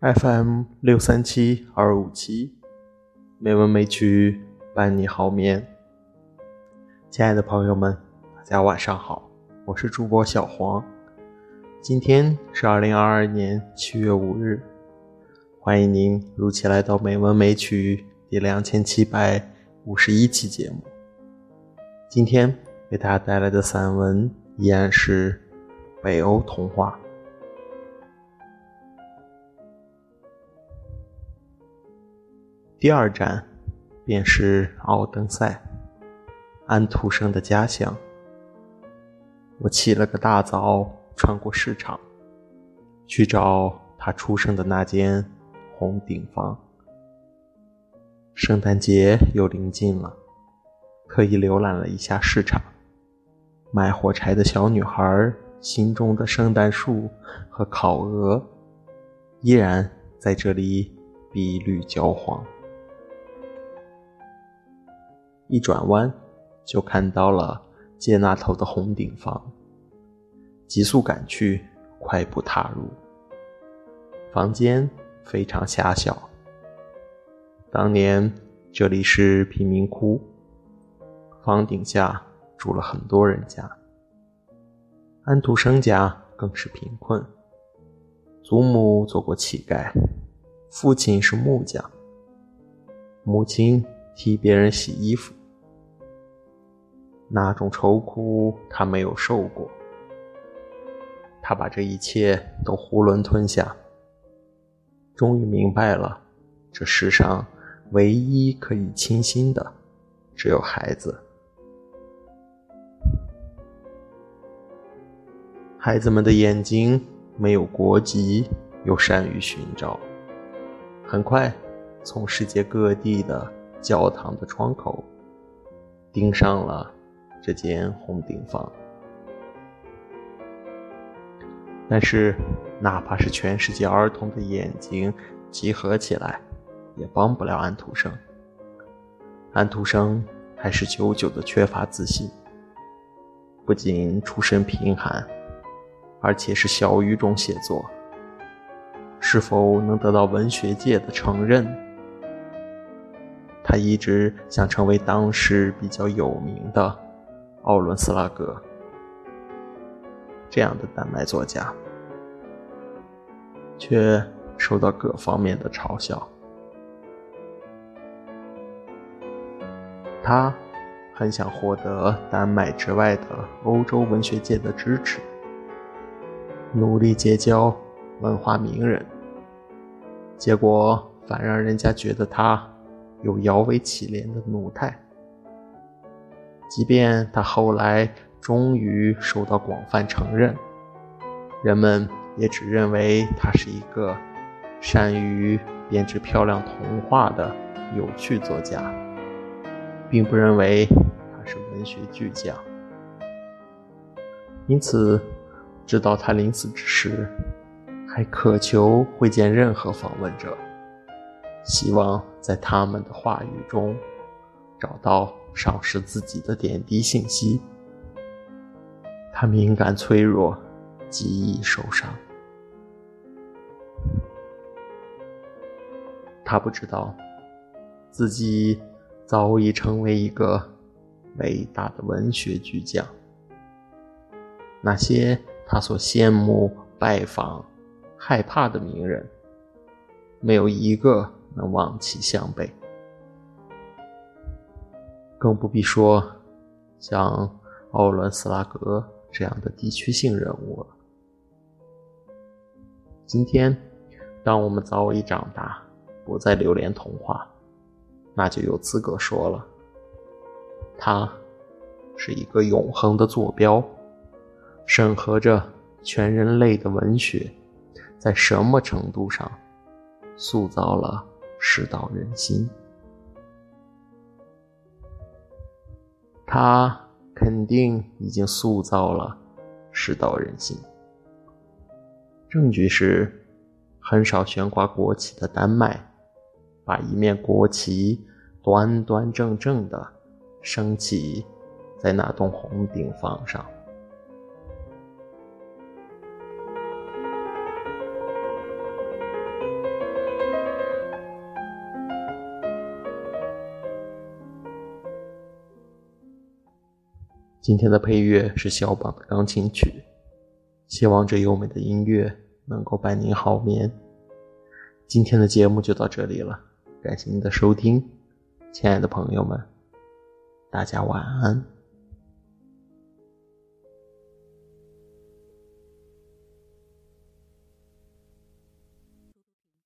FM 六三七二五七，美文美曲伴你好眠。亲爱的朋友们，大家晚上好，我是主播小黄。今天是二零二二年七月五日，欢迎您如期来到《美文美曲》第两千七百五十一期节目。今天为大家带来的散文依然是北欧童话。第二站，便是奥登塞，安徒生的家乡。我起了个大早，穿过市场，去找他出生的那间红顶房。圣诞节又临近了，特意浏览了一下市场。卖火柴的小女孩心中的圣诞树和烤鹅，依然在这里碧绿焦黄。一转弯，就看到了街那头的红顶房。急速赶去，快步踏入。房间非常狭小。当年这里是贫民窟，房顶下住了很多人家。安徒生家更是贫困，祖母做过乞丐，父亲是木匠，母亲替别人洗衣服。那种愁苦，他没有受过。他把这一切都囫囵吞下，终于明白了，这世上唯一可以倾心的，只有孩子。孩子们的眼睛没有国籍，又善于寻找，很快从世界各地的教堂的窗口盯上了。这间红顶房，但是哪怕是全世界儿童的眼睛集合起来，也帮不了安徒生。安徒生还是久久的缺乏自信，不仅出身贫寒，而且是小语种写作，是否能得到文学界的承认？他一直想成为当时比较有名的。奥伦斯拉格这样的丹麦作家，却受到各方面的嘲笑。他很想获得丹麦之外的欧洲文学界的支持，努力结交文化名人，结果反让人家觉得他有摇尾乞怜的奴态。即便他后来终于受到广泛承认，人们也只认为他是一个善于编织漂亮童话的有趣作家，并不认为他是文学巨匠。因此，直到他临死之时，还渴求会见任何访问者，希望在他们的话语中找到。赏识自己的点滴信息，他敏感脆弱，极易受伤。他不知道，自己早已成为一个伟大的文学巨匠。那些他所羡慕、拜访、害怕的名人，没有一个能望其项背。更不必说像奥伦斯拉格这样的地区性人物了。今天，当我们早已长大，不再留恋童话，那就有资格说了，它是一个永恒的坐标，审核着全人类的文学在什么程度上塑造了世道人心。他肯定已经塑造了世道人心。证据是，很少悬挂国旗的丹麦，把一面国旗端端正正的升起在那栋红顶房上。今天的配乐是肖邦的钢琴曲，希望这优美的音乐能够伴您好眠。今天的节目就到这里了，感谢您的收听，亲爱的朋友们，大家晚安。